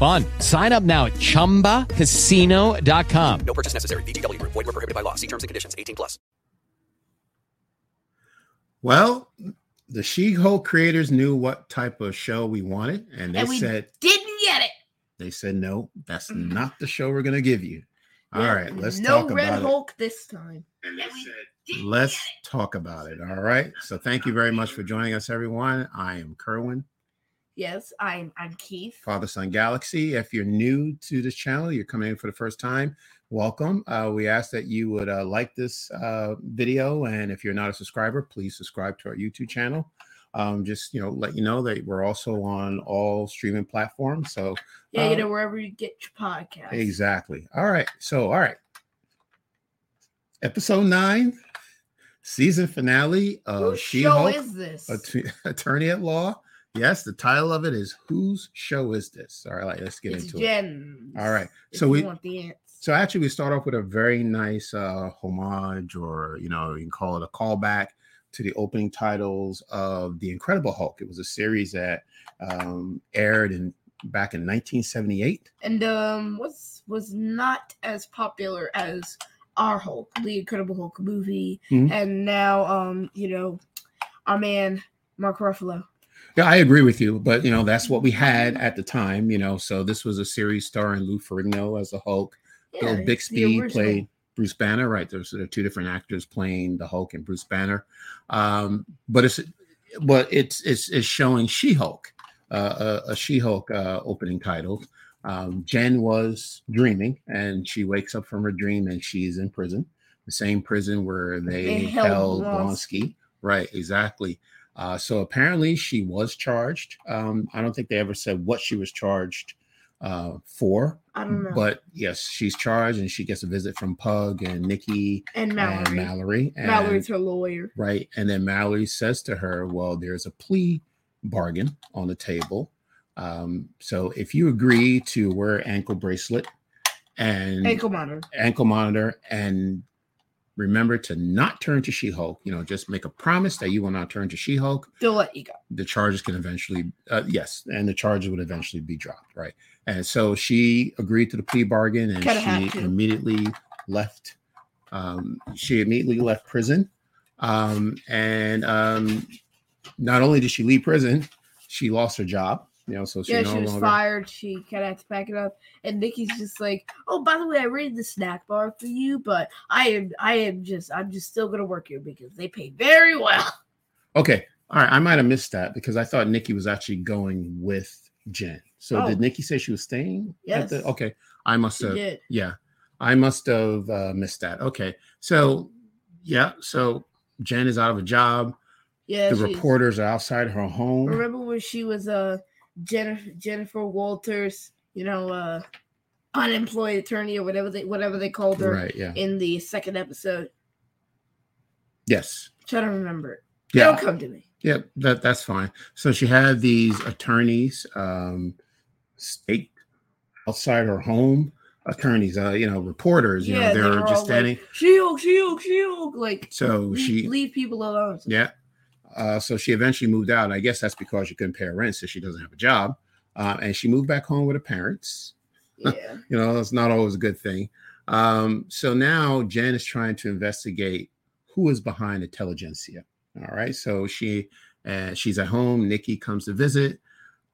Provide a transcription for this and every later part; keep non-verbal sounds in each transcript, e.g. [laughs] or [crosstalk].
fun. Sign up now at ChumbaCasino.com. No purchase necessary. VGW. Void were prohibited by law. See terms and conditions. 18 plus. Well, the She-Hulk creators knew what type of show we wanted, and they and we said didn't get it. they said no, that's mm-hmm. not the show we're gonna give you. All Yeah, right, let's no talk Red about it. Hulk this time. And they And said, Let's talk about it. All right. So thank you very much for joining us, everyone. I am Kerwin, Yes, I'm I'm Keith. Father Son Galaxy. If you're new to this channel, you're coming in for the first time, welcome. Uh, we ask that you would uh, like this uh, video, and if you're not a subscriber, please subscribe to our YouTube channel. Um, just you know, let you know that we're also on all streaming platforms. So Yeah, you Uh, know wherever you get your podcast. Exactly. All right. So, all right. Episode nine, season finale of Whose She show Hulk, is this? [laughs] Attorney at Law. Yes, the title of it is Whose Show Is This? All right, let's get it's into it. Jen's. All right. So we want the ants. so actually we start off with a very nice uh homage, or you know, you can call it a callback to the opening titles of The Incredible Hulk. It was a series that um aired in back in 1978. and um was was not as popular as our Hulk, the Incredible Hulk movie, Mhm. and now um you know our man Mark Ruffalo. Yeah, I agree with you, but you know that's what we had at the time. You know, so this was a series starring Lou Ferrigno as the Hulk. Bill Bixby played Bruce Banner. Right, there's there are two different actors playing the Hulk and Bruce Banner. Um, but it's but it's it's it's showing She Hulk, uh, a, a She Hulk uh, opening title. Um, Jen was dreaming, and she wakes up from her dream, and she's in prison, the same prison where they, They held held. Blonsky. Right, exactly. Uh, so apparently she was charged. Um, I don't think they ever said what she was charged uh, for, I don't know. but yes, she's charged and she gets a visit from Pug and Nikki and Mallory. and Mallory. And, Mallory's her lawyer. right. And then Mallory says to her, Well, there's a plea bargain on the table. Um, so if you agree to wear ankle bracelet and Ankle monitor. ankle monitor and remember to not turn to She-Hulk, you know, just make a promise that you will not turn to She-Hulk. They'll let you go. the charges can eventually uh, yes and the charges would eventually be dropped right? And so she agreed to the plea bargain and had she immediately left um, she immediately left prison. Um, and um, not only did she leave prison she lost her job you know so she yeah, no she was longer fired. She kind of had to pack it up. And Nikki's just like, "Oh, by the way, I raided the snack bar for you, but I am, I am just, I'm just still gonna work here because they pay very well." [laughs] okay all right i might have missed that because i thought nikki was actually going with jen so Oh. did nikki say she was staying at the- Yes. okay i must have. Yeah, I must have uh, missed that. Okay, so yeah, so Jen is out of a job. Yeah, the reporters are outside her home. Remember when she was uh Jennifer Jennifer Walters, you know, uh unemployed attorney or whatever they whatever they called her Right. Yeah. in the second episode. Yes. Try to remember it. Yeah. Don't come to me. Yeah. That that's fine. So she had these attorneys um, staked outside her home. Attorneys, uh, you know, reporters. You know, they they're were just standing. Like, Shield, shield, shield. Like So she- leave people alone. Yeah. Uh, so she eventually moved out. I guess that's because she couldn't pay her rent, so she doesn't have a job. Uh, and she moved back home with her parents. [laughs] Yeah. you know that's not always a good thing um so now jen is trying to investigate who is behind intelligentsia all right so she uh, she's at home nikki comes to visit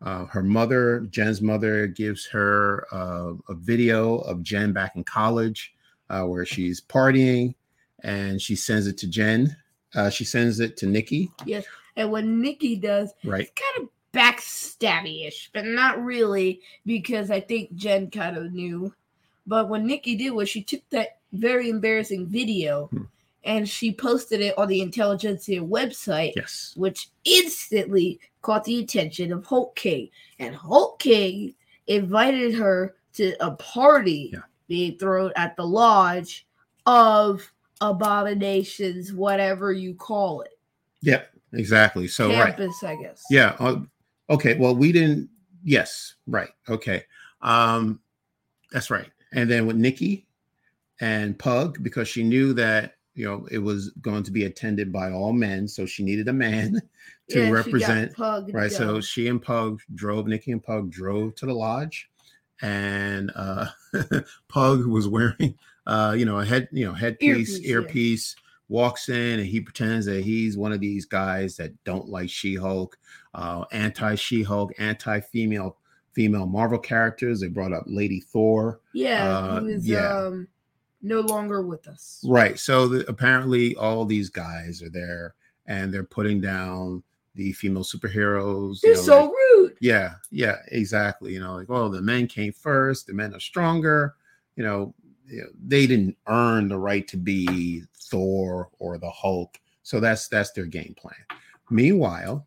uh, her mother jen's mother gives her uh, a video of jen back in college uh, where she's partying and she sends it to Jen. Uh, she sends it to Nikki, Yes. And what Nikki does, right? kind of backstabby-ish, but not really, because I think Jen kind of knew. But what Nikki did was she took that very embarrassing video Hmm. and she posted it on the Intelligentsia website, Yes. which instantly caught the attention of Hulk King. And Hulk King invited her to a party Yeah. being thrown at the lodge of abominations, whatever you call it. Yep. Exactly. So right. Campus, I guess. Yeah. uh, okay. Well, we didn't. Yes. Right. Okay. Um, that's right. And then with Nikki and Pug, because she knew that you know it was going to be attended by all men, so she needed a man [laughs] to Yeah, represent. Pug Right. So she and Pug drove. Nikki and Pug drove to the lodge, and uh, [laughs] Pug was wearing, uh, you know, a head, you know, headpiece, Earpiece, yeah. earpiece. Walks in and he pretends that he's one of these guys that don't like She-Hulk, uh, anti-She-Hulk, anti-female, female Marvel characters. They brought up Lady Thor, yeah, uh, was yeah. um no longer with us. Right. So the, apparently, all these guys are there, and they're putting down the female superheroes. you They're know, so like- rude. yeah, yeah, exactly. You know, like, oh, the men came first. The men are stronger. You know, you know, they didn't earn the right to be Thor or the Hulk. So that's that's their game plan. Meanwhile,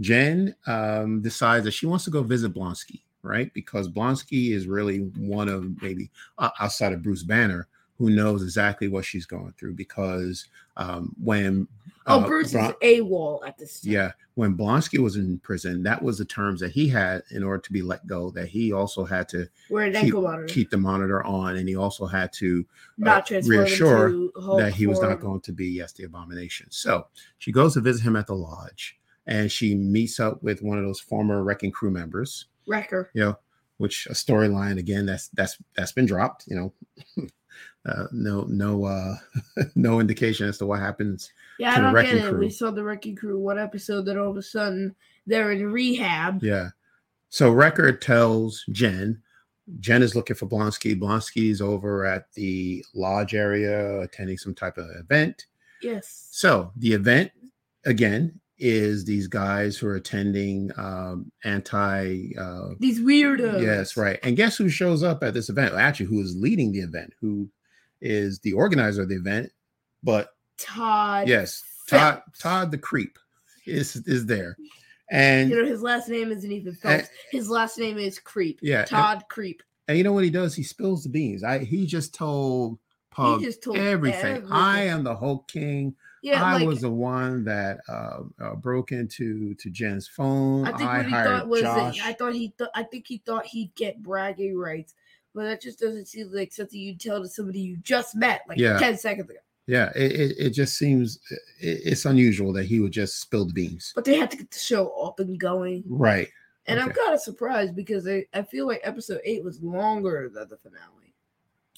Jen um, decides that she wants to go visit Blonsky, right? Because Blonsky is really one of maybe uh, outside of Bruce Banner who knows exactly what she's going through. Because um, when Oh, uh, Bruce Bron- is AWOL at this time. yeah, when Blonsky was in prison, that was the terms that he had in order to be let go. That he also had to keep, keep the monitor on, and he also had to uh, reassure that he was not going to be yes the abomination. So she goes to visit him at the lodge, and she meets up with one of those former wrecking crew members. Wrecker. You know, which a storyline again that's that's that's been dropped. You know. [laughs] Uh, no, no, uh, [laughs] no indication as to what happens. Yeah, I to the don't get it. crew. We saw the wrecking crew one episode, that all of a sudden they're in rehab. Yeah. So Wrecker tells Jen, Jen is looking for Blonsky. Blonsky's over at the lodge area attending some type of event. Yes. So the event again is these guys who are attending um anti uh These weirdos. yes, right. And guess who shows up at this event? Actually, who is leading the event, who is the organizer of the event, but Todd. yes, Todd. Todd the creep is is there. And You know, his last name isn't even Phelps. his last name is Creep. Yeah, Todd Creep. And you know what he does? He spills the beans. I he just told Pug just told everything. I am the Hulk King. Yeah, I like was the one that uh, uh, broke into to Jen's phone. I think I what he hired thought was that Josh. I thought he thought I think he thought he'd get bragging rights, but that just doesn't seem like something you'd tell to somebody you just met like Yeah. ten seconds ago. yeah, it, it, just seems it, it's unusual that he would just spill the beans. But they had to get the show up and going. Right. And I'm kind of surprised because I, I feel like episode eight was longer than the finale.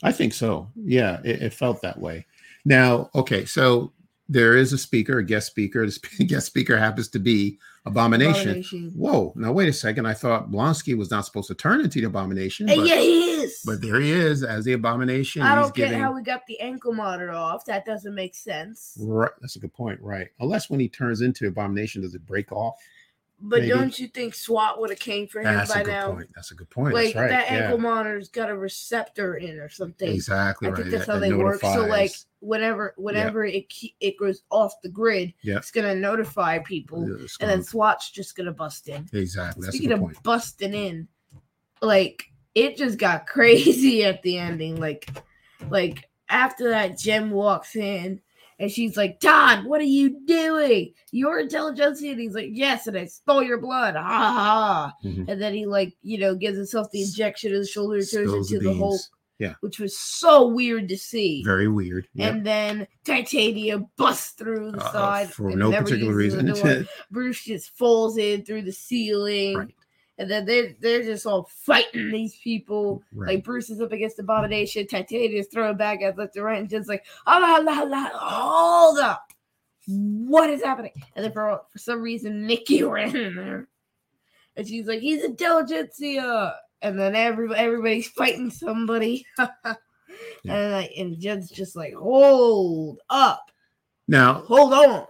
I think so. Yeah, it, it felt that way. Now, okay, so there is a speaker, a guest speaker. The [laughs] guest speaker happens to be Abomination. Abomination. Whoa! Now wait a second. I thought Blonsky was not supposed to turn into the Abomination. Uh, but- yeah, he is. But there he is as the abomination. I He's don't get giving- how we got the ankle monitor off. That doesn't make sense. Right, that's a good point. Right, unless when he turns into abomination, does it break off? But Maybe. don't you think SWAT would have came for him That's by now? point. That's a good point. Like that's right. that yeah. ankle monitor's got a receptor in or something. exactly I right. think that's how that they work. So like whenever whenever it ke- it goes off the grid, Yeah. it's gonna notify people, Yeah, and then SWAT's just gonna bust in. exactly. That's a Speaking of point. busting in, like it just got [laughs] crazy at the ending. Like, like after that, Jim walks in and she's like, "Todd, what are you doing? You're intelligentsia." And he's like, "Yes," and I stole your blood. Ha ha. Mhm. And then he like, you know, gives himself the injection in the shoulder, turns Spills into the, whole, beans. Yeah. which was so weird to see. Very weird. Yeah. And then Titania busts through the Uh, side for no particular reason. [laughs] Bruce just falls in through the ceiling, Right. And then they're they're just all fighting these people. right. Like Bruce is up against Abomination, Titania's throwing back at left and right, and just like, oh la la la, hold up, what is happening? And then for for some reason, Nikki [laughs] ran in there, and she's like, he's a intelligentsia, and then every everybody's fighting somebody. [laughs] Yeah. And like, and Jen's just like, hold up, Now, hold on.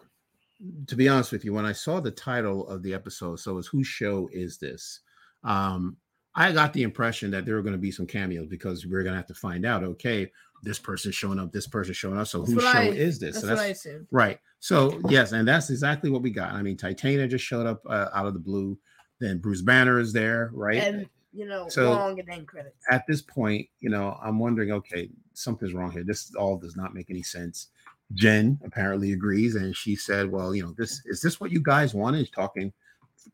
To be honest with you, when I saw the title of the episode, so it's whose show is this? Um, I got the impression that there were going to be some cameos because we are going to have to find out. Okay, this person's showing up, this person's showing up. So That's whose show I- is this? That's So what I assumed. right. So yes, and that's exactly what we got. I mean, Titania just showed up uh, out of the blue. Then Bruce Banner is there, right? And you know, So- long and end credits. At this point, you know, I'm wondering, okay, something's wrong here. This all does not make any sense. Jen apparently agrees, and she said, "Well, you know, this is this what you guys wanted?" Talking,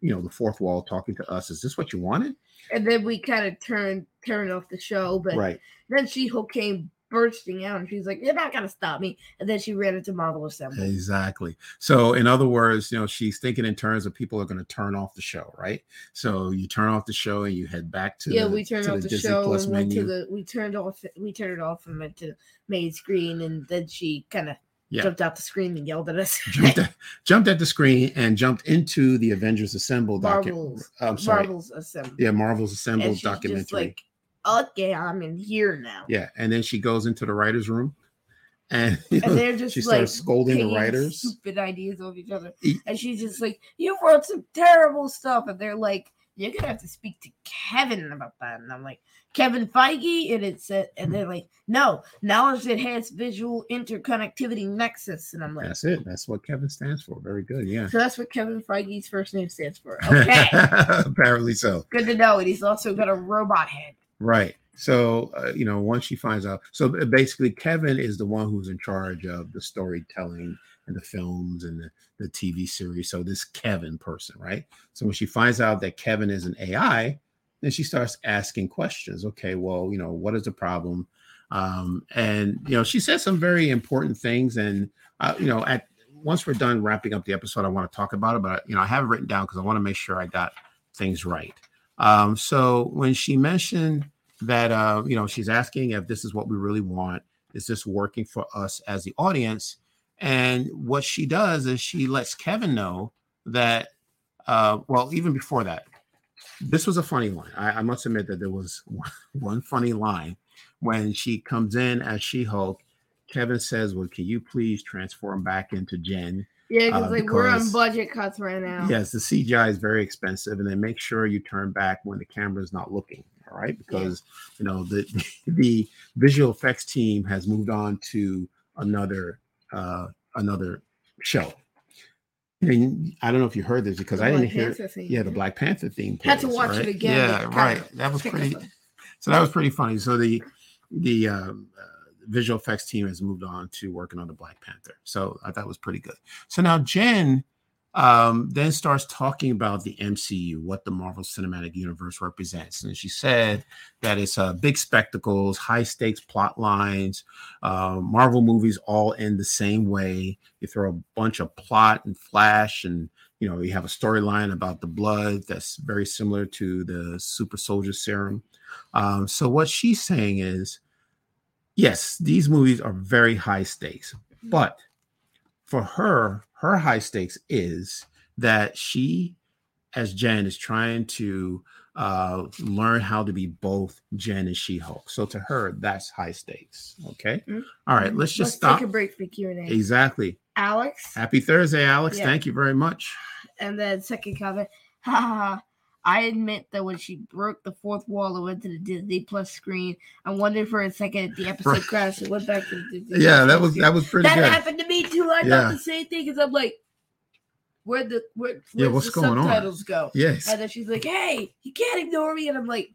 you know, the fourth wall talking to us. Is this what you wanted? And then we kind of turned turned off the show, but Right. then She came bursting out, and she's like, "You're not gonna stop me!" And then she ran into Marvel Assemble. Exactly. So, in other words, you know, she's thinking in terms of people are going to turn off the show, right? So you turn off the show and you head back to yeah, the, we turned off the, Disney show Plus and went to the. We turned off. We turned it off and went to the main screen, and then she kind of Yeah. jumped out the screen and yelled at us. [laughs] jumped, [laughs] at, jumped at the screen and jumped into the Avengers Assemble document. Marvel's, I'm sorry. Marvel's Assemble. Yeah, Marvel's Assemble documentary. just like, okay, I'm in here now. yeah, and then she goes into the writers' room, and, [laughs] you know, And they're just she like starts scolding the writers. stupid ideas of each other. And she's just like, You wrote some terrible stuff. And they're like, You're gonna have to speak to Kevin about that. And I'm like, Kevin Feige, and it said, and they're like, No, knowledge enhanced visual interconnectivity nexus. And I'm like, That's it. That's what Kevin stands for. Very good. Yeah. So that's what Kevin Feige's first name stands for. [laughs] Okay. Apparently so. Good to know. And he's also got a robot head. Right. So, uh, you know, once she finds out, so basically, Kevin is the one who's in charge of the storytelling and the films and the, the TV series. So, this Kevin person, right? So, when she finds out that Kevin is an AI, then she starts asking questions. Okay, well, you know, what is the problem? Um, and, you know, she says some very important things. And, uh, you know, at once we're done wrapping up the episode, I want to talk about it, but, you know, I have it written down because I want to make sure I got things right. Um, so, when she mentioned, that uh, you know she's asking if this is what we really want is this working for us as the audience and what she does is she lets kevin know that uh, well even before that this was a funny line i, I must admit that there was one, [laughs] one funny line when she comes in as she-hulk kevin says well can you please transform back into jen Yeah, because Uh, like we're on budget cuts right now. Yes, the CGI is very expensive, and then make sure you turn back when the camera is not looking. All right, because you know the [laughs] the visual effects team has moved on to another uh another show. And I don't know if you heard this because The I didn't Black hear. Panther theme, Yeah, the. Black Panther theme. Had to plays, watch it again, Yeah, right. That was pretty. So that was pretty funny. So the the um, uh, visual effects team has moved on to working on the Black Panther. So I thought was pretty good. So now Jen um, then starts talking about the MCU, what the Marvel Cinematic Universe represents, and she said that it's uh, big spectacles, high stakes plot lines. Uh, Marvel movies all end the same way. You throw a bunch of plot and flash and you know you have a storyline about the blood that's very similar to the super soldier serum um, so what she's saying is yes these movies are very high stakes but for her her high stakes is that she as jen is trying to uh, learn how to be both jen and she-hulk so to her that's high stakes okay Mhm. all right let's just Let's stop take a break for Q and A. exactly Alex, happy thursday alex Yeah. thank you very much and then second comment. Ha ha ha. I admit that when she broke the fourth wall and went to the Disney Plus screen, I wondered for a second if the episode crashed and went back to the Disney. yeah Plus that was screen. that was pretty that good happened to me too. I Yeah. thought the same thing because I'm like, where the where Yeah, what's the going on? subtitles go? yes And then she's like, "Hey, you can't ignore me," and I'm like,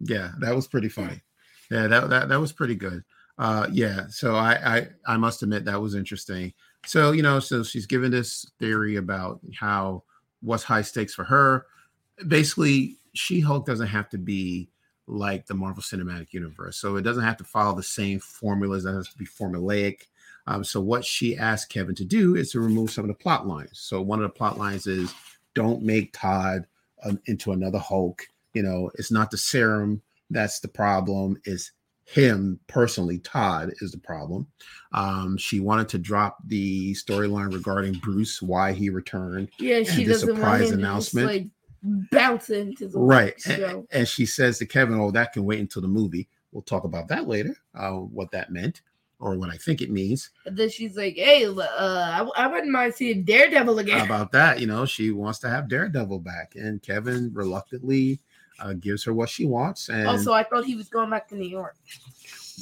yeah that was pretty funny yeah that that, that was pretty good uh yeah so I, I i must admit that was interesting so you know so she's given this theory about how what's high stakes for her basically she-hulk doesn't have to be like the marvel cinematic universe. So it doesn't have to follow the same formulas that has to be formulaic. Um, so what she asked kevin to do is to remove some of the plot lines. So one of the plot lines is don't make todd um, into another hulk. You know it's not the serum that's the problem is him personally. Todd is the problem. Um she wanted to drop the storyline regarding bruce why he returned "Yeah, she the doesn't want surprise announcement. like bounce into the right and, and she says to kevin oh that can wait until the movie we'll talk about that later. Uh, what that meant or what I think it means. And then she's like, "Hey, uh, I, I wouldn't mind seeing Daredevil again." How about that? You know, she wants to have Daredevil back, and Kevin reluctantly uh, gives her what she wants. And also, I thought he was going back to New York.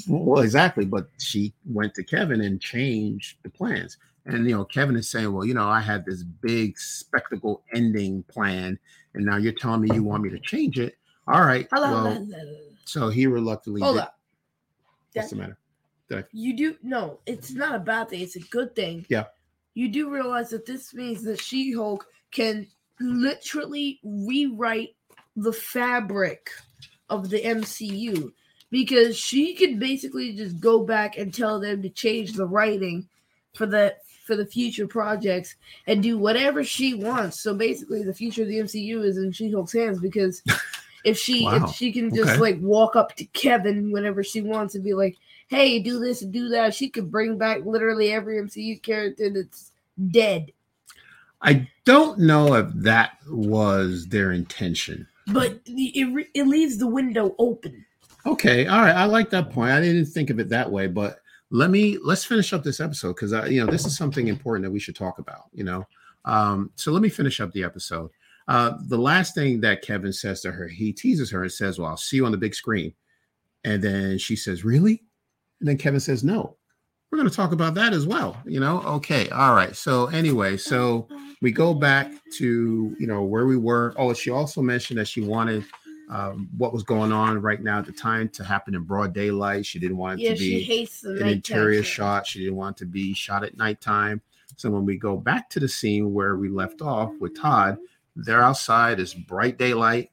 well, exactly, but she went to Kevin and changed the plans. And you know, Kevin is saying, "Well, you know, I had this big spectacle ending plan, and now you're telling me you want me to change it. All right. Hello, well, so he reluctantly. Hold did- up. What's the matter? You do no, it's not a bad thing. It's a good thing. Yeah. You do realize that this means that She Hulk can literally rewrite the fabric of the MCU because she could basically just go back and tell them to change the writing for the for the future projects and do whatever she wants. So basically, the future of the MCU is in She Hulk's hands because [laughs] if she Wow. if she can just Okay. like walk up to Kevin whenever she wants and be like, "Hey, do this and do that," she could bring back literally every MCU character that's dead. I don't know if that was their intention. But it re- it leaves the window open. Okay, all right. I like that point. I didn't think of it that way, but let me let's finish up this episode because I, you know, this is something important that we should talk about. You know, um, so let me finish up the episode. Uh, the last thing that Kevin says to her, he teases her and says, "Well, I'll see you on the big screen," and then she says, "Really?" And then Kevin says, "No." We're going to talk about that as well. You know, okay, all right. So anyway, so we go back to you know where we were. Oh, she also mentioned that she wanted um, what was going on right now at the time to happen in broad daylight. She didn't want it Yeah, to be an interior shit. shot. She didn't want to be shot at nighttime. So when we go back to the scene where we left off with Todd, they're outside. It's bright daylight,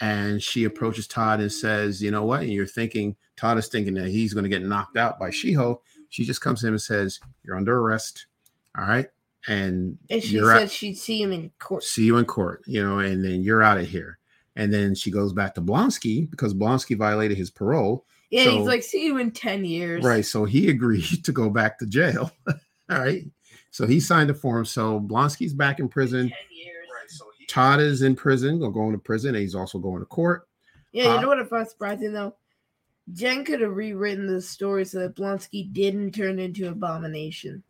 and she approaches Todd and says, "You know what?" And you're thinking Todd is thinking that he's going to get knocked out by She-Hulk. She just comes to him and says, "You're under arrest. All right." And, And she said out- she'd see him in court. see you in court, you know, and then you're out of here. And then she goes back to Blonsky because Blonsky violated his parole. Yeah, So- he's like, see you in 10 years. Right. So he [laughs] agreed to go back to jail. [laughs] All right. So he signed a form. So Blonsky's back in prison. 10 years. Right. So Todd is in prison, go- going to prison, and he's also going to court. Yeah, you Uh, know what I find surprising though? Jen could have rewritten the story so that Blonsky didn't turn into Abomination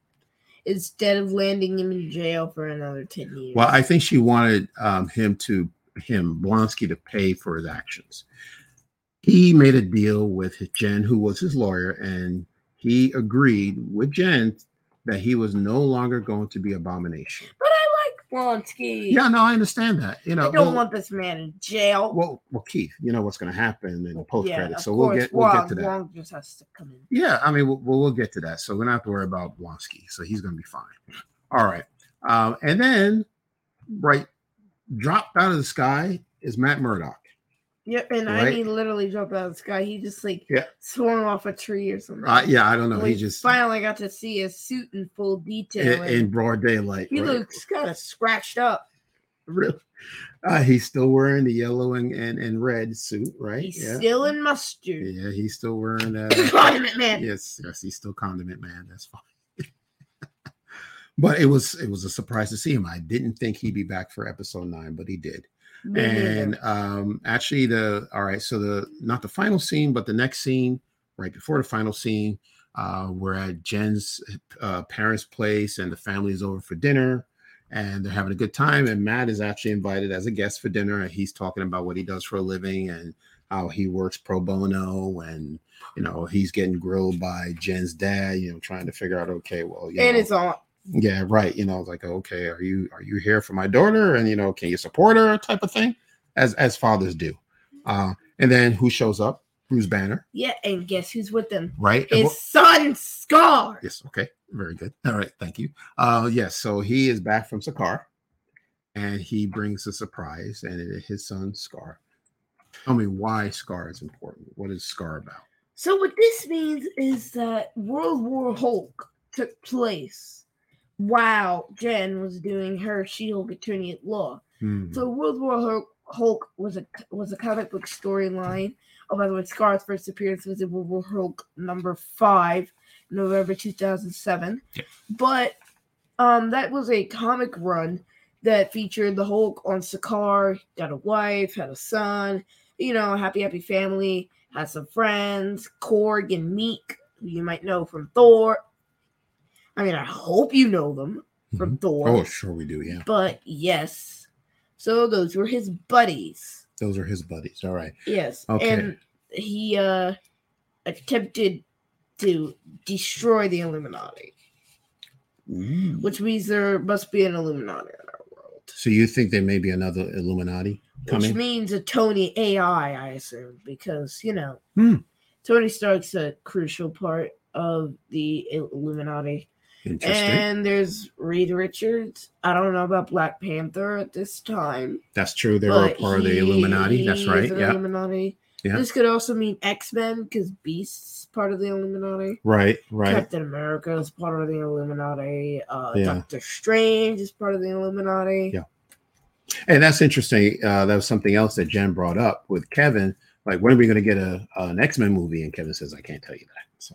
instead of landing him in jail for another 10 years. Well, I think she wanted um, him to him Blonsky to pay for his actions. He made a deal with Jen, who was his lawyer, and he agreed with Jen that he was no longer going to be abomination. but I like Blonsky. Yeah, no, I understand that. You know, I don't well- want this man in jail. well, well, Keith, you know what's going to happen in the post yeah, credits, of so we'll get we'll get to that. Wong just has to come in. Yeah, I mean, we'll, we'll get to that. So we don't have to worry about Blonsky. So he's going to be fine. All right. Um, and then, right, dropped out of the sky is Matt Murdock. Yep, and I mean literally jumped out of the sky. He just like Yeah. swung off a tree or something. Uh, yeah, I don't know. We He just finally got to see his suit in full detail. in, in broad daylight. he right? looks kind of scratched up. Really? Uh, he's still wearing the yellow and, and, and red suit, right? He's yeah. still in mustard. yeah, he's still wearing uh, [coughs] Condiment man. Yes, yes, he's still condiment man. That's fine. But it was it was a surprise to see him. I didn't think he'd be back for episode nine, but he did. And um actually the all right so the not the final scene but the next scene right before the final scene uh we're at jen's uh parents place and the family is over for dinner and they're having a good time and matt is actually invited as a guest for dinner and he's talking about what he does for a living and how he works pro bono and you know he's getting grilled by jen's dad you know trying to figure out okay well you and know, it's on. Yeah right you know like okay are you are you here for my daughter? And you know can you support her? type of thing as as fathers do. Uh and then who shows up? Bruce banner. Yeah, and guess who's with them? right His son Skaar. yes okay very good. All right thank you. Uh yes so he is back from Sakaar and he brings a surprise and it is his son Skaar. Tell me why Skaar is important. What is Skaar about? So what this means is that World War Hulk took place while Jen was doing her She-Hulk attorney at law. Hmm. So World War Hulk, Hulk was a was a comic book storyline. Oh, by the way, Skaar's first appearance was in World War Hulk number five, November two thousand seven. Yeah. But um, that was a comic run that featured the Hulk on Sakaar, got a wife, had a son, you know, happy happy family, Had some friends, Korg and Miek, who you might know from Thor. I mean, I hope you know them from Thor. Oh, sure we do. Yeah, But yes. So those were his buddies. those are his buddies. All right. Yes. Okay. And he uh attempted to destroy the Illuminati, Ooh. which means there must be an Illuminati in our world. So you think there may be another Illuminati coming? Which means a Tony AI, I assume, because you know Hmm. Tony Stark's a crucial part of the Illuminati. And there's Reed Richards. I don't know about Black Panther at this time. That's true. They were but part of the Illuminati. That's right. Yeah. Illuminati. Yeah. This could also mean X Men because Beast's part of the Illuminati. Right. Right. Captain America is part of the Illuminati. Uh, Yeah. Doctor Strange is part of the Illuminati. Yeah. And that's interesting. Uh, that was something else that Jen brought up with Kevin. Like, when are we going to get a an X Men movie? And Kevin says, "I can't tell you that." So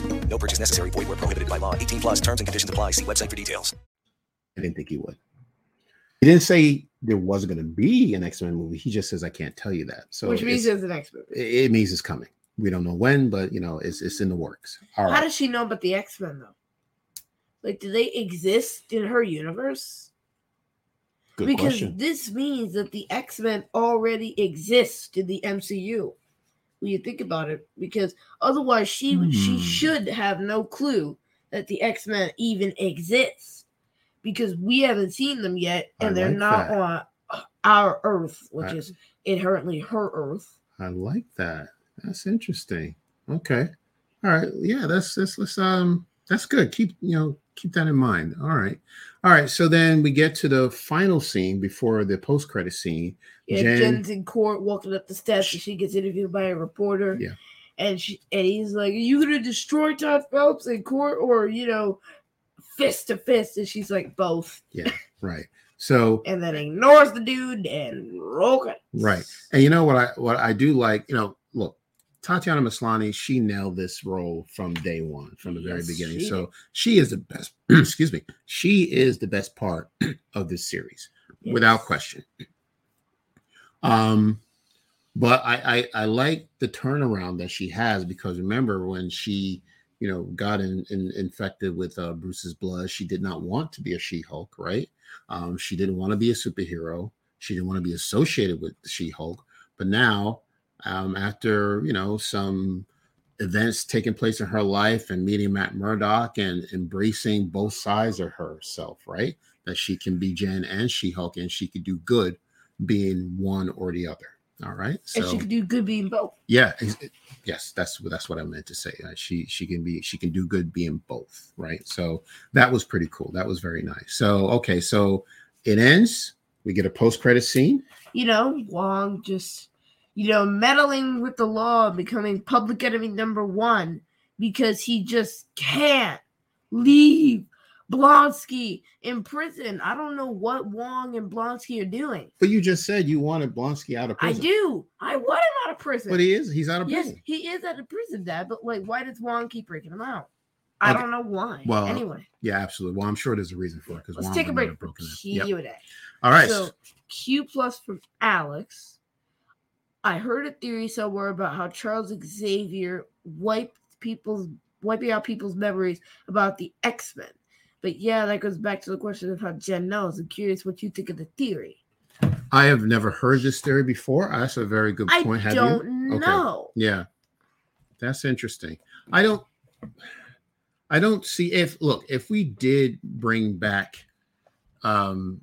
No purchase necessary. Void where prohibited by law. 18 plus terms and conditions apply. See website for details. I didn't think he would. He didn't say there wasn't going to be an X Men movie. He just says, "I can't tell you that." So which means it's- it's the next movie. it it means it's coming. We don't know when, but you know, it's it's in the works. All How right. does she know about the X Men though? Like, do they exist in her universe? Good because question. this means that the X Men already exist in the MCU. When you think about it, because otherwise she she Hmm. should have no clue that the X Men even exists, because we haven't seen them yet, I and they're like not that. on our Earth, which I- is inherently her Earth. I like that. That's interesting. Okay. All right. Yeah, that's that's let's um that's good. Keep you know, keep that in mind. All right. All right. So then we get to the final scene before the post credit scene. Yeah, Jen- Jen's in court walking up the steps, and she gets interviewed by a reporter. Yeah. and she and he's like, "Are you gonna destroy Todd Phelps in court, or you know, fist to fist?" And she's like, "Both," Yeah, Right. So [laughs] and then ignores the dude and roll it. Right. And you know what I what I do like, you know, Tatiana Maslany, she nailed this role from day one, from the very Yes, beginning. she So she is the best, [clears throat] excuse me, she is the best part [clears throat] of this series, without question. Um, but I, I I like the turnaround that she has because remember when she you know got in, in, infected with uh, Bruce's blood, she did not want to be a She-Hulk, right? Um, she didn't want to be a superhero. She didn't want to be associated with She-Hulk. But now, um, after you know some events taking place in her life and meeting Matt Murdock and embracing both sides of herself, right? That she can be Jen and She-Hulk, and she could do good being one or the other. All right. and So she could do good being both. yeah, yes, that's that's what I meant to say. Uh, she she can be she can do good being both, right? So that was pretty cool. That was very nice. So okay, so it ends. We get a post credit scene. You know, Wong just you know meddling with the law, becoming public enemy number one because he just can't leave Blonsky in prison. I don't know what Wong and Blonsky are doing. But you just said you wanted Blonsky out of prison. I do. I want him out of prison. But he is. He's out of prison. yes, he is out of prison, Dad. But like, why does Wong keep breaking him out? I Okay. don't know why. Well, anyway, Yeah, absolutely. Well, I'm sure there's a reason for it because let's take a break. And A. All right. So Q plus from Alex. I heard a theory somewhere about how Charles Xavier wiped people's wiping out people's memories about the X Men. But yeah, that goes back to the question of how Jen knows. I'm curious what you think of the theory. I have never heard this theory before. That's a very good I point. Have don't you? Okay. know. Yeah. That's interesting. I don't I don't see if look, if we did bring back um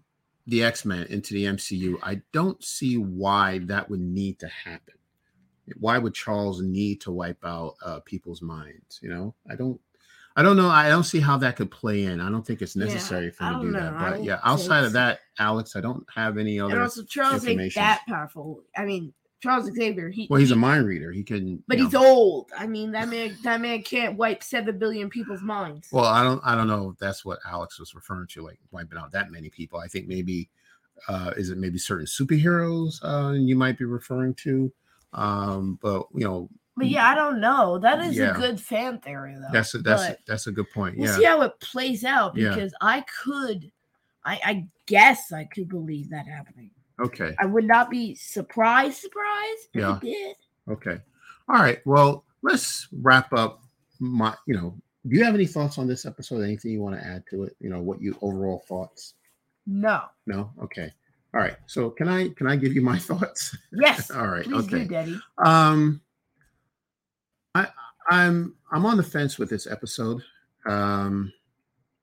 the X-Men into the MCU, I don't see why that would need to happen. Why would Charles need to wipe out uh people's minds, you know? I don't I don't know. I don't see how that could play in. I don't think it's Yeah, necessary for I him to don't know. that. But yeah, outside of that, Alex, I don't have any other And also, Charles ain't that powerful. I mean, Charles Xavier. He, Well, he's he- a mind reader. He can. but he's know- old. I mean, that man, that man can't wipe seven billion people's minds. Well, I don't. I don't know if that's what Alex was referring to, like wiping out that many people. I think maybe uh, is it maybe certain superheroes uh, you might be referring to. Um, but you know, but yeah, I don't know. That is Yeah. a good fan theory, though. that's a, that's a, that's a good point. we'll Yeah. see how it plays out Yeah. because I could, I, I guess I could believe that happening. Okay. I would not be surprised, surprised. Yeah. did. Okay. All right. Well, let's wrap up. My, you know, do you have any thoughts on this episode? Anything you want to add to it? You know, what you overall thoughts? No. No. Okay. All right. So can I can I give you my [laughs] thoughts? Yes. [laughs] All right. Please okay. do, Daddy. Um, I I'm I'm on the fence with this episode. Um,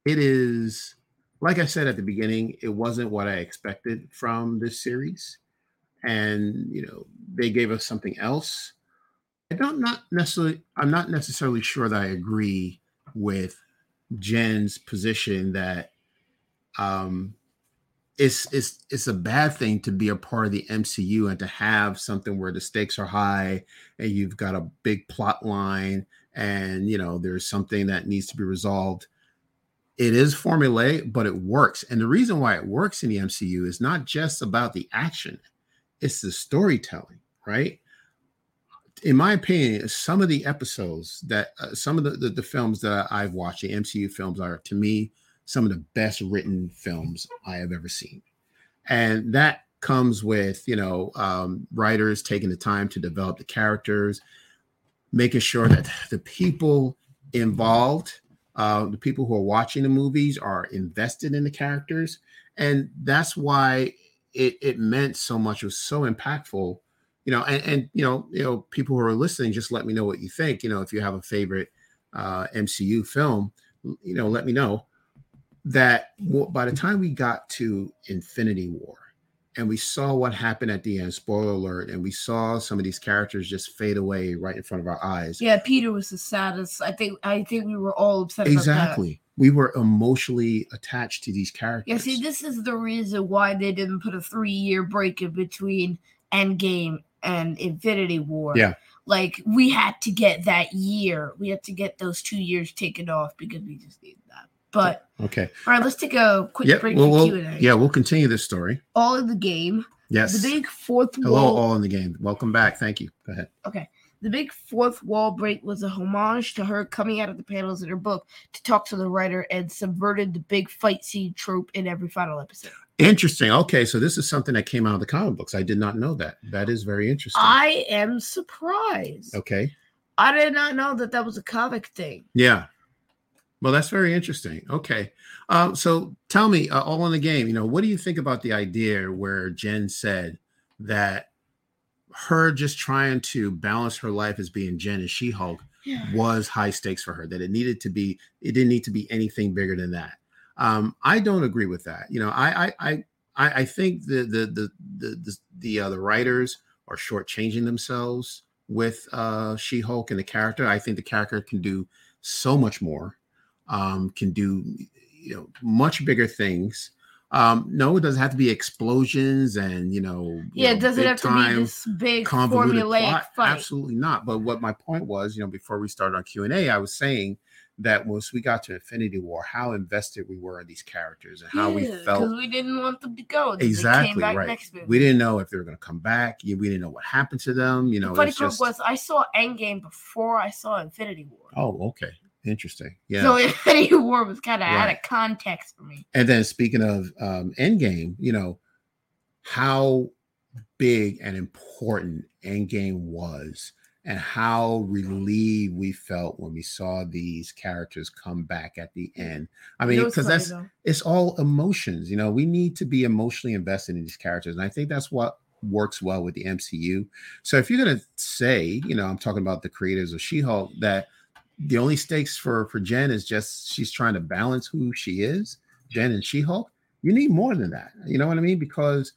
it is like I said at the beginning, it wasn't what I expected from this series, and you know they gave us something else. I don't not necessarily I'm not necessarily sure that I agree with Jen's position that um it's it's it's a bad thing to be a part of the MCU and to have something where the stakes are high and you've got a big plot line and you know there's something that needs to be resolved. It is formulaic, but it works. And the reason why it works in the MCU is not just about the action, it's the storytelling, right? In my opinion, some of the episodes that uh, some of the, the the films that I've watched, the MCU films are to me some of the best written films I have ever seen. And that comes with, you know, um, writers taking the time to develop the characters, making sure that the people involved, uh, the people who are watching the movies are invested in the characters. And that's why it, it meant so much. It was so impactful, you know, and, and, you know, you know, people who are listening, just let me know what you think. You know, if you have a favorite uh, MCU film, you know, let me know that by the time we got to Infinity War and we saw what happened at the end, spoiler alert, and we saw some of these characters just fade away right in front of our eyes. Yeah, Peter was the saddest. I think. I think we were all upset. Exactly. We were emotionally attached to these characters. Yeah, see, this is the reason why they didn't put a three-year break in between Endgame and Infinity War. Yeah. like we had to get that year. We had to get those two years taken off because we just needed that. But okay. all right, let's take a quick Yeah. break Well, for we'll, Q and A. yeah, we'll continue this story. all in the game. Yes. The big fourth Hello, wall. all in the game. Welcome back. Thank you. Go ahead. Okay. The big fourth wall break was a homage to her coming out of the panels in her book to talk to the writer and subverted the big fight scene trope in every final episode. Interesting. Okay, so this is something that came out of the comic books. I did not know that. That is very interesting. I am surprised. okay. I did not know that that was a comic thing. Yeah. Well, that's very interesting. Okay. Um, so tell me, uh, all in the game, you know, what do you think about the idea where Jen said that her just trying to balance her life as being Jen and She Hulk Yeah. was high stakes for her, that it needed to be, it didn't need to be anything bigger than that. Um, I don't agree with that. You know, I, I, I, I I think the, the, the, the, the, the, uh, the writers are shortchanging themselves with uh, She Hulk and the character. I think the character can do so much more, um, can do you know much bigger things. Um, no, it doesn't have to be explosions and you know, you Yeah, know, it doesn't big have to be this big formulaic plot. fight. Absolutely not. But what my point was, you know, before we started our Q and A, I was saying that once we got to Infinity War, how invested we were in these characters and how we felt. because we didn't want them to go. and then they exactly came back right. We didn't know if they were going to come back. You- We didn't know what happened to them. You know, the funny part just was I saw Endgame before I saw Infinity War. oh, okay, interesting, yeah. So [laughs] Infinity War was kind of out of context for me. And then speaking of um, Endgame, you know, how big and important Endgame was and how relieved we felt when we saw these characters come back at the end. I mean, because that's though? it's all emotions, you know, we need to be emotionally invested in these characters. And I think that's what works well with the MCU. So if you're to say, you know, I'm talking about the creators of She-Hulk that the only stakes for for Jen is just she's trying to balance who she is, Jen and She-Hulk. You need more than that. You know what I mean? Because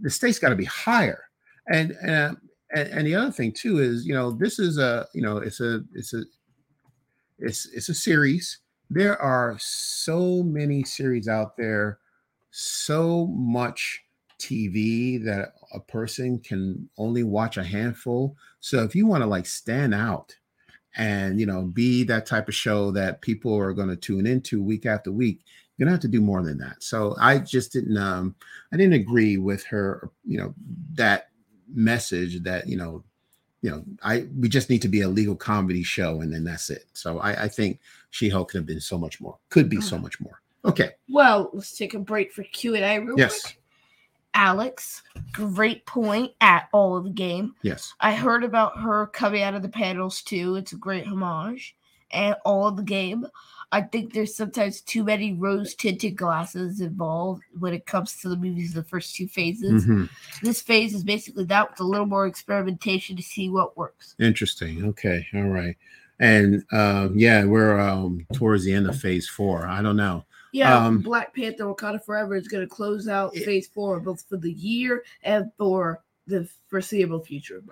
the stakes got to be higher. And and and, and the other thing too is, you know, this is a, you know, it's a it's a it's it's a series. There are so many series out there, so much TV that a person can only watch a handful. So if you want to like stand out and you know be that type of show that people are going to tune into week after week, you're gonna have to do more than that. So I just didn't um I didn't agree with her, you know, that message that you know you know, I we just need to be a legal comedy show, and then that's it. So I, I think She-Hulk could have been so much more. Could be so much more. Okay. Well, let's take a break for Q and A real Yes. quick. Alex, great point at all of the game. Yes. I heard about her coming out of the panels too. It's a great homage. And all of the game. I think there's sometimes too many rose tinted glasses involved when it comes to the movies, the first two phases. Mhm. This phase is basically that with a little more experimentation to see what works. Interesting. Okay. All right. And um, yeah, we're um, towards the end of phase four. I don't know. Yeah, Um, Black Panther Wakanda Forever is going to close out It- phase four, both for the year and for the foreseeable future.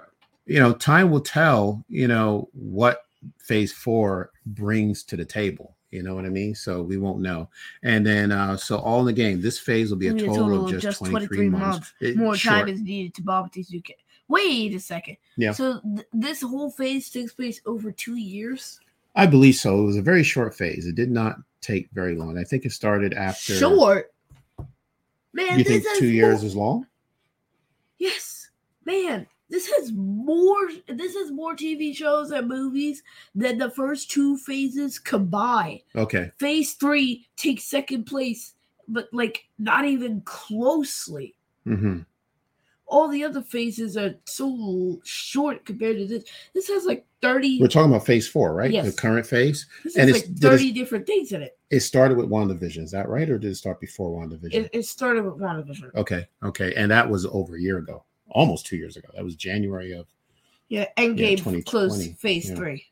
You know, time will tell. You know what phase four brings to the table. You know what I mean? So we won't know. And then, uh, so all in the game, this phase will be a a total, of just, 23, months. It- More time is needed to bomb these UK. Wait a second. Yeah. So th- this whole phase takes place over two years. I believe so. It was a very short phase. It did not take very long. I think it started after. Short. Man, You think two years more- is long? Yes, man. This has more. This has more TV shows and movies than the first two phases combined. Okay. Phase three takes second place, but like not even closely. hmm All the other phases are so short compared to this. This has like 30. We're talking about phase four, right? Yes. The current phase. this and it's- like did it- 30 different things in it. It started with WandaVision. Is that right? Or did it start before WandaVision? It, it started with WandaVision. okay. Okay. And that was over a year ago, almost two years ago. That was January of. Yeah, Endgame 2020, closed phase yeah. three.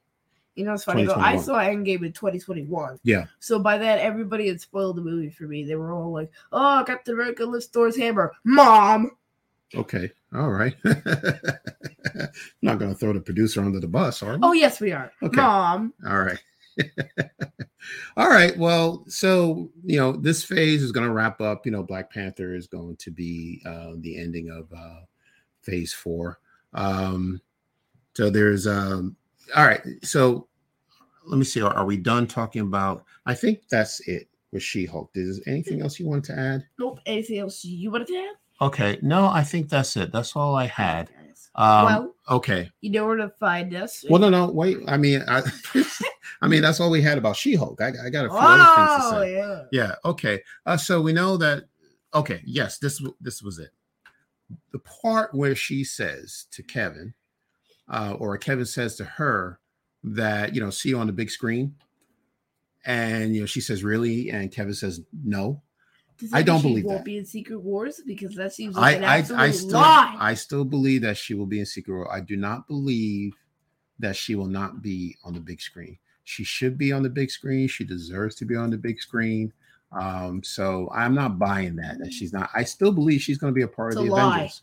You know, it's funny. Though, I 2021. saw Endgame in 2021. Yeah. So by that, everybody had spoiled the movie for me. They were all like, "Oh, Captain America lifts Thor's hammer, Mom." Okay. All right. [laughs] Not going to throw the producer under the bus, are we? Oh yes, we are, Okay. Mom. All right. [laughs] All right. Well, so you know, this phase is going to wrap up. You know, Black Panther is going to be uh, the ending of uh, phase four. Um, so there's um. All right. So let me see. Are, are we done talking about? I think that's it with She-Hulk. Is there anything else you want to add? Nope. Anything else you wanted to add? Okay. No, I think that's it. That's all I had. Um, well, okay. you know where to find us. Well, no, no, wait. I mean, I, [laughs] I mean, that's all we had about She-Hulk. I, I got a few other things to Oh say. yeah. Yeah. Okay. Uh, so we know that. Okay. Yes. This this was it. The part where she says to Kevin, uh, or Kevin says to her that you know, see you on the big screen, and you know, she says, "Really?" And Kevin says, "No." Does I don't believe won't that. be in Secret Wars because that seems I like an I, absolute I still lie. I still believe that she will be in Secret Wars. I do not believe that she will not be on the big screen. She should be on the big screen. She deserves to be on the big screen. Um, so I'm not buying that. That she's not. I still believe she's going to be a part It's of the lie. Avengers.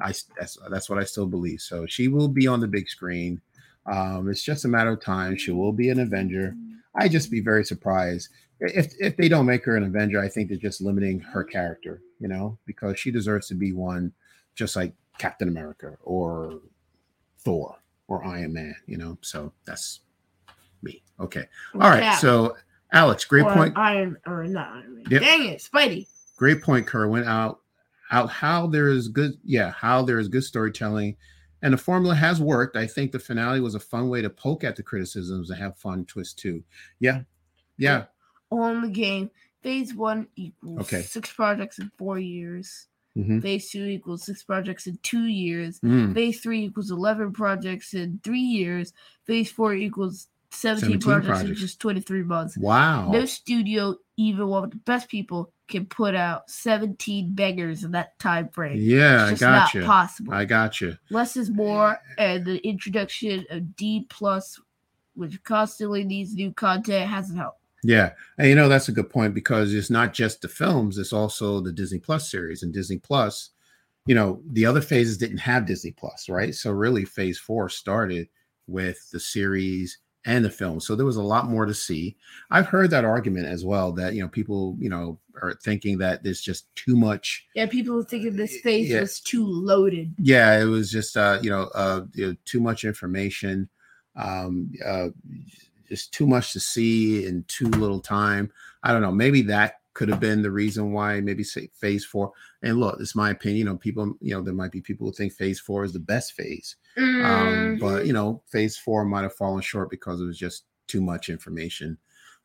I that's that's what I still believe. So she will be on the big screen. Um, it's just a matter of time. She will be an Avenger. I'd just be very surprised if if they don't make her an Avenger. I think they're just limiting her character, you know, because she deserves to be one, just like Captain America or Thor or Iron Man, you know. So that's me. Okay. All right. So Alex, great Or point. Iron or not Iron Man. Yep. Dang it, Spidey. Great point, Kerwin. Out out how there is good, yeah, how there is good storytelling. And the formula has worked. I think the finale was a fun way to poke at the criticisms and have fun twist too. Yeah. Yeah. On the game, phase one equals Okay. six projects in four years. Mhm. Phase two equals six projects in two years. Mm. Phase three equals 11 projects in three years. Phase four equals 17, 17 projects, in just 23 months. Wow. No studio, even one of the best people, can put out 17 beggars in that time frame. Yeah, I got not you. possible. I got you. Less is more, and the introduction of D plus, which constantly needs new content, hasn't helped. Yeah. And you know, that's a good point because it's not just the films, it's also the Disney Plus series. And Disney Plus, you know, the other phases didn't have Disney Plus, right? So really phase four started with the series and the film. So there was a lot more to see. I've heard that argument as well that you know people you know are thinking that there's just too much. Yeah, people thinking this phase Yeah. was too loaded. Yeah, it was just uh, you know uh, you know, too much information, um, uh, just too much to see in too little time. I don't know. Maybe that could have been the reason why maybe say phase four. And look, it's my opinion. You know, people, you know, there might be people who think phase four is the best phase. Um, Mhm. but you know, phase four might have fallen short because it was just too much information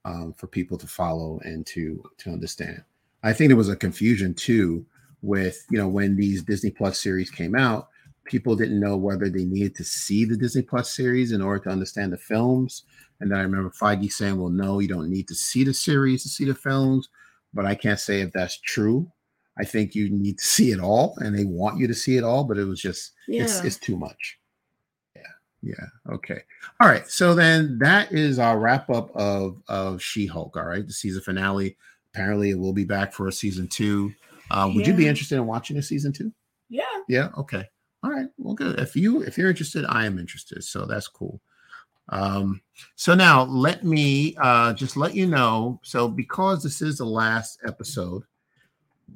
um, for people to follow and to to understand. I think there was a confusion too with you know when these Disney Plus series came out, people didn't know whether they needed to see the Disney Plus series in order to understand the films. And then I remember Feige saying, "Well, no, you don't need to see the series to see the films." But I can't say if that's true. I think you need to see it all, and they want you to see it all. But it was just it's Yeah. it's too much. Yeah, yeah. Okay. All right. So then that is our wrap up of of She Hulk. All right, the season finale. Apparently, it will be back for a season two. Uh, would you be interested in watching a season two? Yeah. Yeah. Okay. All right. Well, good. If you if you're interested, I am interested. So that's cool. Um, so now let me uh just let you know. So because this is the last episode,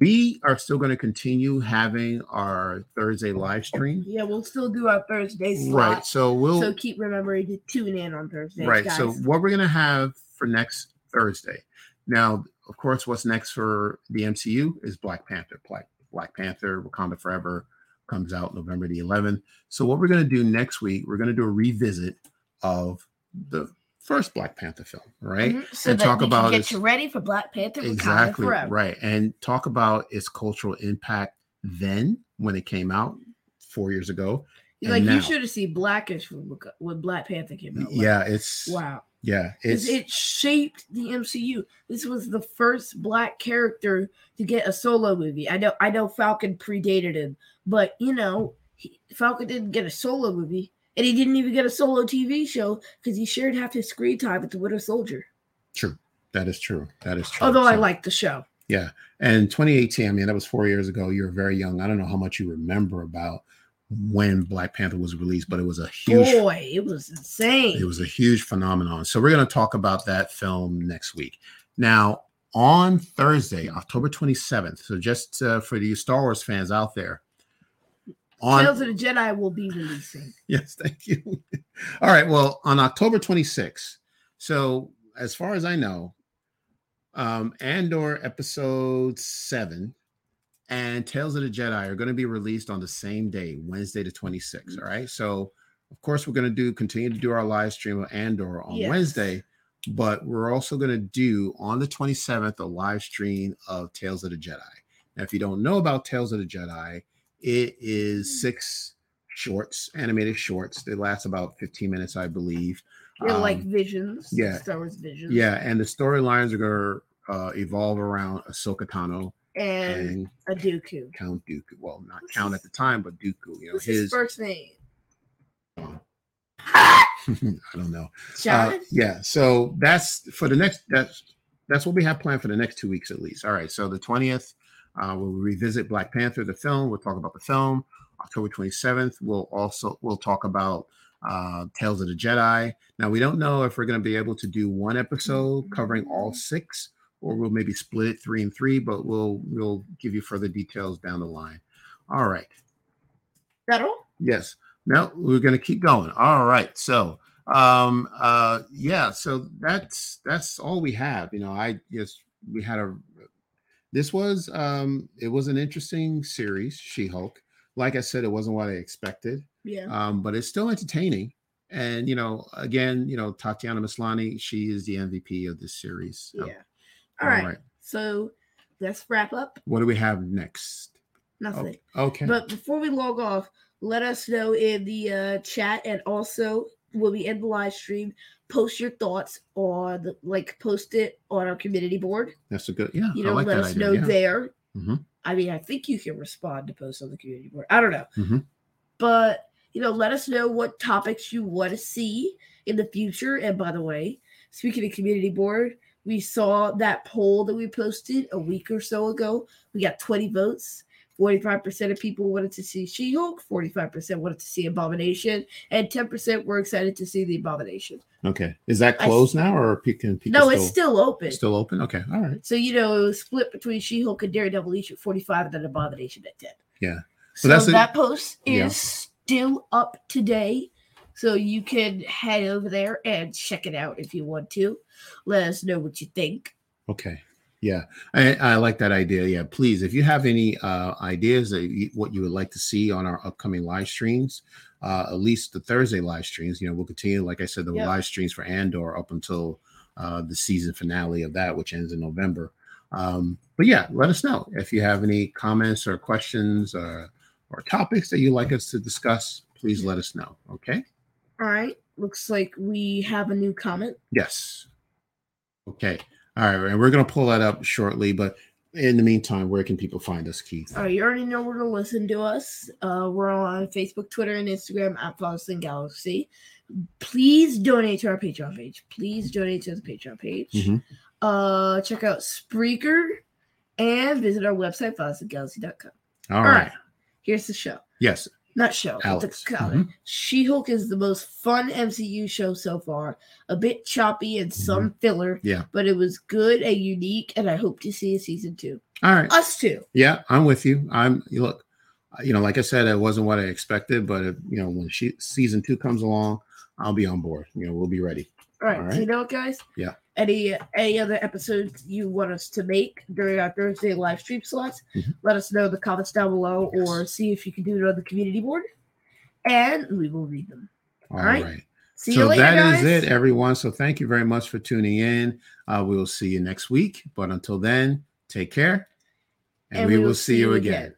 we are still going to continue having our Thursday live stream. Yeah, we'll still do our Thursday slot. Right. So we'll so keep remembering to tune in on Thursdays, right. guys. So what we're gonna have for next Thursday. Now, of course, what's next for the MCU is Black Panther. Black Black Panther, Wakanda Forever comes out November the 11th. So what we're gonna do next week, we're gonna do a revisit of the first Black Panther film, right? Mhm. So and that talk we about can get you ready for Black Panther exactly Forever. right and talk about its cultural impact then when it came out four years ago Like now. you should have seen Blackish when, when Black Panther came out. Like, yeah it's Wow. Yeah it shaped the MCU. This was the first black character to get a solo movie. I know I know Falcon predated him, but you know, he, Falcon didn't get a solo movie and he didn't even get a solo TV show because he shared half his screen time with the Winter Soldier. true that is true that is true Although I So- like the show. Yeah. And 2018, I mean, that was four years ago. You were very young. I don't know how much you remember about when Black Panther was released, but it was a huge Boy, it was insane. it was a huge phenomenon. So we're going to talk about that film next week. Now, on Thursday, October 27th, so just uh, for the Star Wars fans out there, on Tales of the Jedi will be releasing. [laughs] Yes, thank you. [laughs] All right. Well, on October 26th. So, as far as I know, um, Andor episode seven and Tales of the Jedi are going to be released on the same day, Wednesday the 26th. All right. So, of course, we're going to do continue to do our live stream of Andor on Yes. Wednesday, but we're also going to do on the 27th a live stream of Tales of the Jedi. Now, if you don't know about Tales of the Jedi, it is six shorts, animated shorts. They last about 15 minutes, I believe. They're like Um, visions. yeah. Star Wars visions. yeah, and the storylines are going to uh, evolve around Ahsoka Tano And and a Dooku. Count Dooku. Well, not What's Count his- at the time, but Dooku. You know, his, his. first name? [laughs] [laughs] I don't know. John? Uh, yeah. So that's for the next. That's that's what we have planned for the next two weeks at least. All right. So the twentieth, uh, we'll revisit Black Panther, the film. We'll talk about the film. October twenty seventh, we'll also we'll talk about uh, Tales of the Jedi. Now we don't know if we're going to be able to do one episode covering all six, or we'll maybe split it three and three. But we'll we'll give you further details down the line. All right. that all? Yes. No, we're going to keep going. All right. So, um, uh, yeah. So that's that's all we have. You know, I just we had a. This was um, it was an interesting series, She Hulk. Like I said, it wasn't what I expected, Yeah. um, but it's still entertaining. And you know, again, you know, Tatiana Maslany, she is the MVP of this series. So, yeah. All all right. right. So let's wrap up. What do we have next? Nothing. Oh, okay. But before we log off, let us know in the uh, chat and also when we end the live stream, post your thoughts on the like post it on our community board. That's a good. Yeah, You I know, like let that us idea. know yeah. there. Mhm. I mean, I think you can respond to posts on the community board. I don't know. Mhm. But you know, let us know what topics you want to see in the future. And by the way, speaking of community board, we saw that poll that we posted a week or so ago. We got 20 votes. 45% of people wanted to see She Hulk, 45% wanted to see Abomination, and 10% were excited to see the Abomination. Okay. Is that I- closed now or can people No, still, it's still open. still open? Okay. All right. So, you know, it was split between She Hulk and Daredevil each at 45 and then Abomination at 10. Yeah. So that's a- that post is Yeah. still up today. So you can head over there and check it out if you want to. Let us know what you think. Okay. Yeah, I, I like that idea. Yeah, please, if you have any uh, ideas that you, what you would like to see on our upcoming live streams, uh, at least the Thursday live streams, you know, we'll continue. Like I said, the Yep. live streams for Andor up until uh, the season finale of that, which ends in November. Um, but yeah, let us know if you have any comments or questions or, or topics that you'd like us to discuss. Please let us know. Okay. All right. Looks like we have a new comment. Yes. Okay. All right. And we're going to pull that up shortly. But in the meantime, where can people find us, Keith? All right, you already know where to listen to us. Uh, we're on Facebook, Twitter, and Instagram at Father Son Galaxy. Please donate to our Patreon page. Please donate to the Patreon page. Mhm. Uh, check out Spreaker and visit our website, FatherSonGalaxy.com. All All right. right. Here's the show. Yes. Not show. Alex. Comment. She Hulk is the most fun MCU show so far. A bit choppy and some filler, Mm-hmm. Yeah. but it was good and unique, and I hope to see a season two. All right. Us too. Yeah, I'm with you. I'm you look, you know, like I said, it wasn't what I expected, but if, you know, when she, season two comes along, I'll be on board. You know, we'll be ready. All right. All So you know what, guys? Yeah. Any any other episodes you want us to make during our Thursday live stream slots? Mhm. Let us know in the comments down below, or see if you can do it on the community board, and we will read them. All right. right. See so you later, that is guys. it, everyone. So thank you very much for tuning in. Uh, we will see you next week. But until then, take care, and, we, will see you again.